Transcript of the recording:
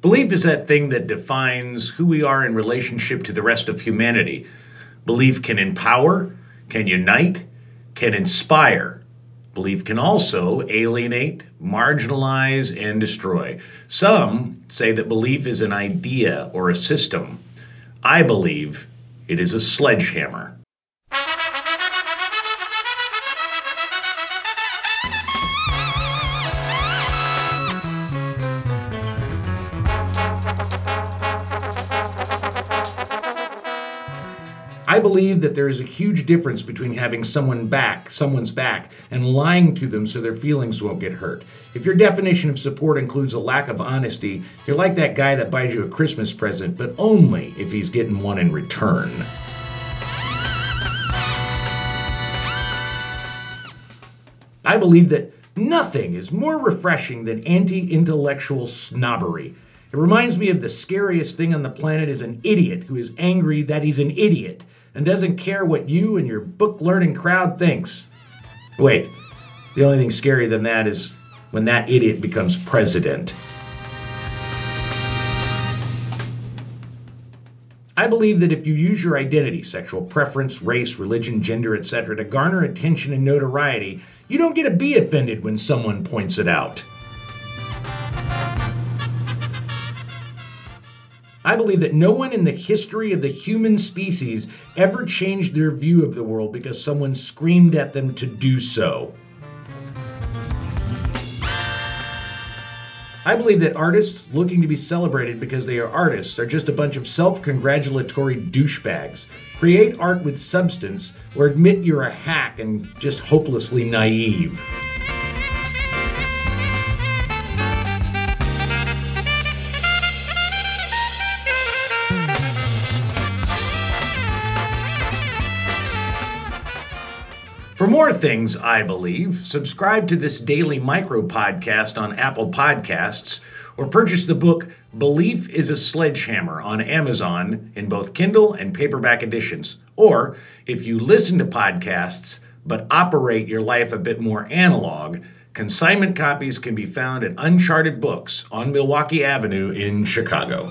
Belief is that thing that defines who we are in relationship to the rest of humanity. Belief can empower, can unite, can inspire. Belief can also alienate, marginalize, and destroy. Some say that belief is an idea or a system. I believe it is a sledgehammer. I believe that there is a huge difference between having someone back, someone's back, and lying to them so their feelings won't get hurt. If your definition of support includes a lack of honesty, you're like that guy that buys you a Christmas present, but only if he's getting one in return. I believe that nothing is more refreshing than anti intellectual snobbery. It reminds me of the scariest thing on the planet is an idiot who is angry that he's an idiot and doesn't care what you and your book learning crowd thinks. Wait, the only thing scarier than that is when that idiot becomes president. I believe that if you use your identity, sexual preference, race, religion, gender, etc., to garner attention and notoriety, you don't get to be offended when someone points it out. I believe that no one in the history of the human species ever changed their view of the world because someone screamed at them to do so. I believe that artists looking to be celebrated because they are artists are just a bunch of self congratulatory douchebags. Create art with substance or admit you're a hack and just hopelessly naive. For more things, I believe, subscribe to this daily micro podcast on Apple Podcasts or purchase the book Belief is a Sledgehammer on Amazon in both Kindle and paperback editions. Or if you listen to podcasts but operate your life a bit more analog, consignment copies can be found at Uncharted Books on Milwaukee Avenue in Chicago.